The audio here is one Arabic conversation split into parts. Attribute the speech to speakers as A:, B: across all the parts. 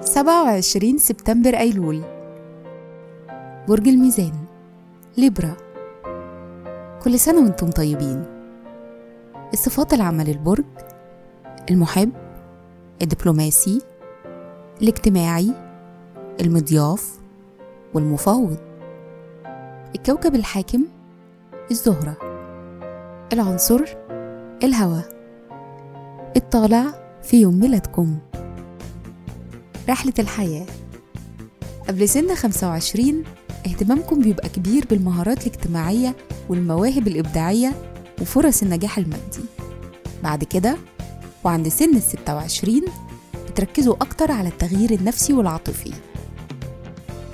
A: سبعة وعشرين سبتمبر أيلول. برج الميزان ليبرا. كل سنة وأنتم طيبين. الصفات العامة للبرج المحب الدبلوماسي الاجتماعي المضياف والمفاوض. الكوكب الحاكم الزهرة. العنصر الهواء الطالع في يوم ميلادكم. رحلة الحياة. قبل سن 25 اهتمامكم بيبقى كبير بالمهارات الاجتماعية والمواهب الإبداعية وفرص النجاح المادي. بعد كده وعند سن ال 26 بتركزوا أكتر على التغيير النفسي والعاطفي.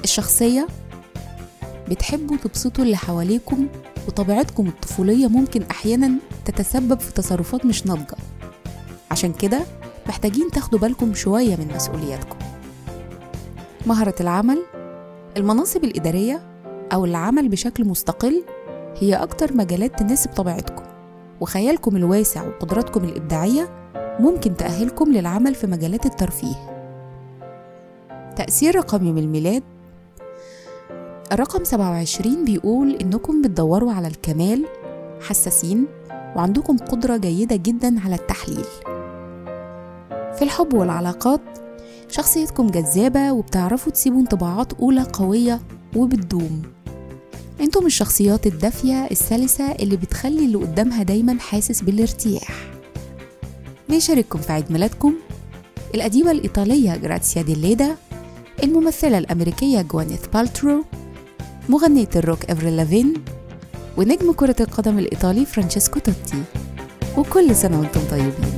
A: الشخصية. بتحبوا تبسطوا اللي حواليكم وطبيعتكم الطفولية ممكن أحيانا تتسبب في تصرفات مش ناضجة. عشان كده محتاجين تاخدوا بالكم شوية من مسؤولياتكم. مهرة العمل المناصب الإدارية أو العمل بشكل مستقل هي أكتر مجالات تناسب طبيعتكم. وخيالكم الواسع وقدراتكم الإبداعية ممكن تأهلكم للعمل في مجالات الترفيه. تأثير رقم يوم الميلاد الرقم 27 بيقول إنكم بتدوروا على الكمال حساسين وعندكم قدرة جيدة جدا على التحليل. في الحب والعلاقات شخصيتكم جذابة وبتعرفوا تسيبوا انطباعات أولى قوية وبتدوم. أنتم الشخصيات الدافية السلسة اللي بتخلي اللي قدامها دايما حاسس بالارتياح. بيشارككم في عيد ميلادكم. الأديبة الإيطالية جراتسيا ديليدا الممثلة الأمريكية جوانيث بالترو مغنية الروك إفريل لافين ونجم كرة القدم الإيطالي فرانشيسكو توتي وكل سنة وأنتم طيبين.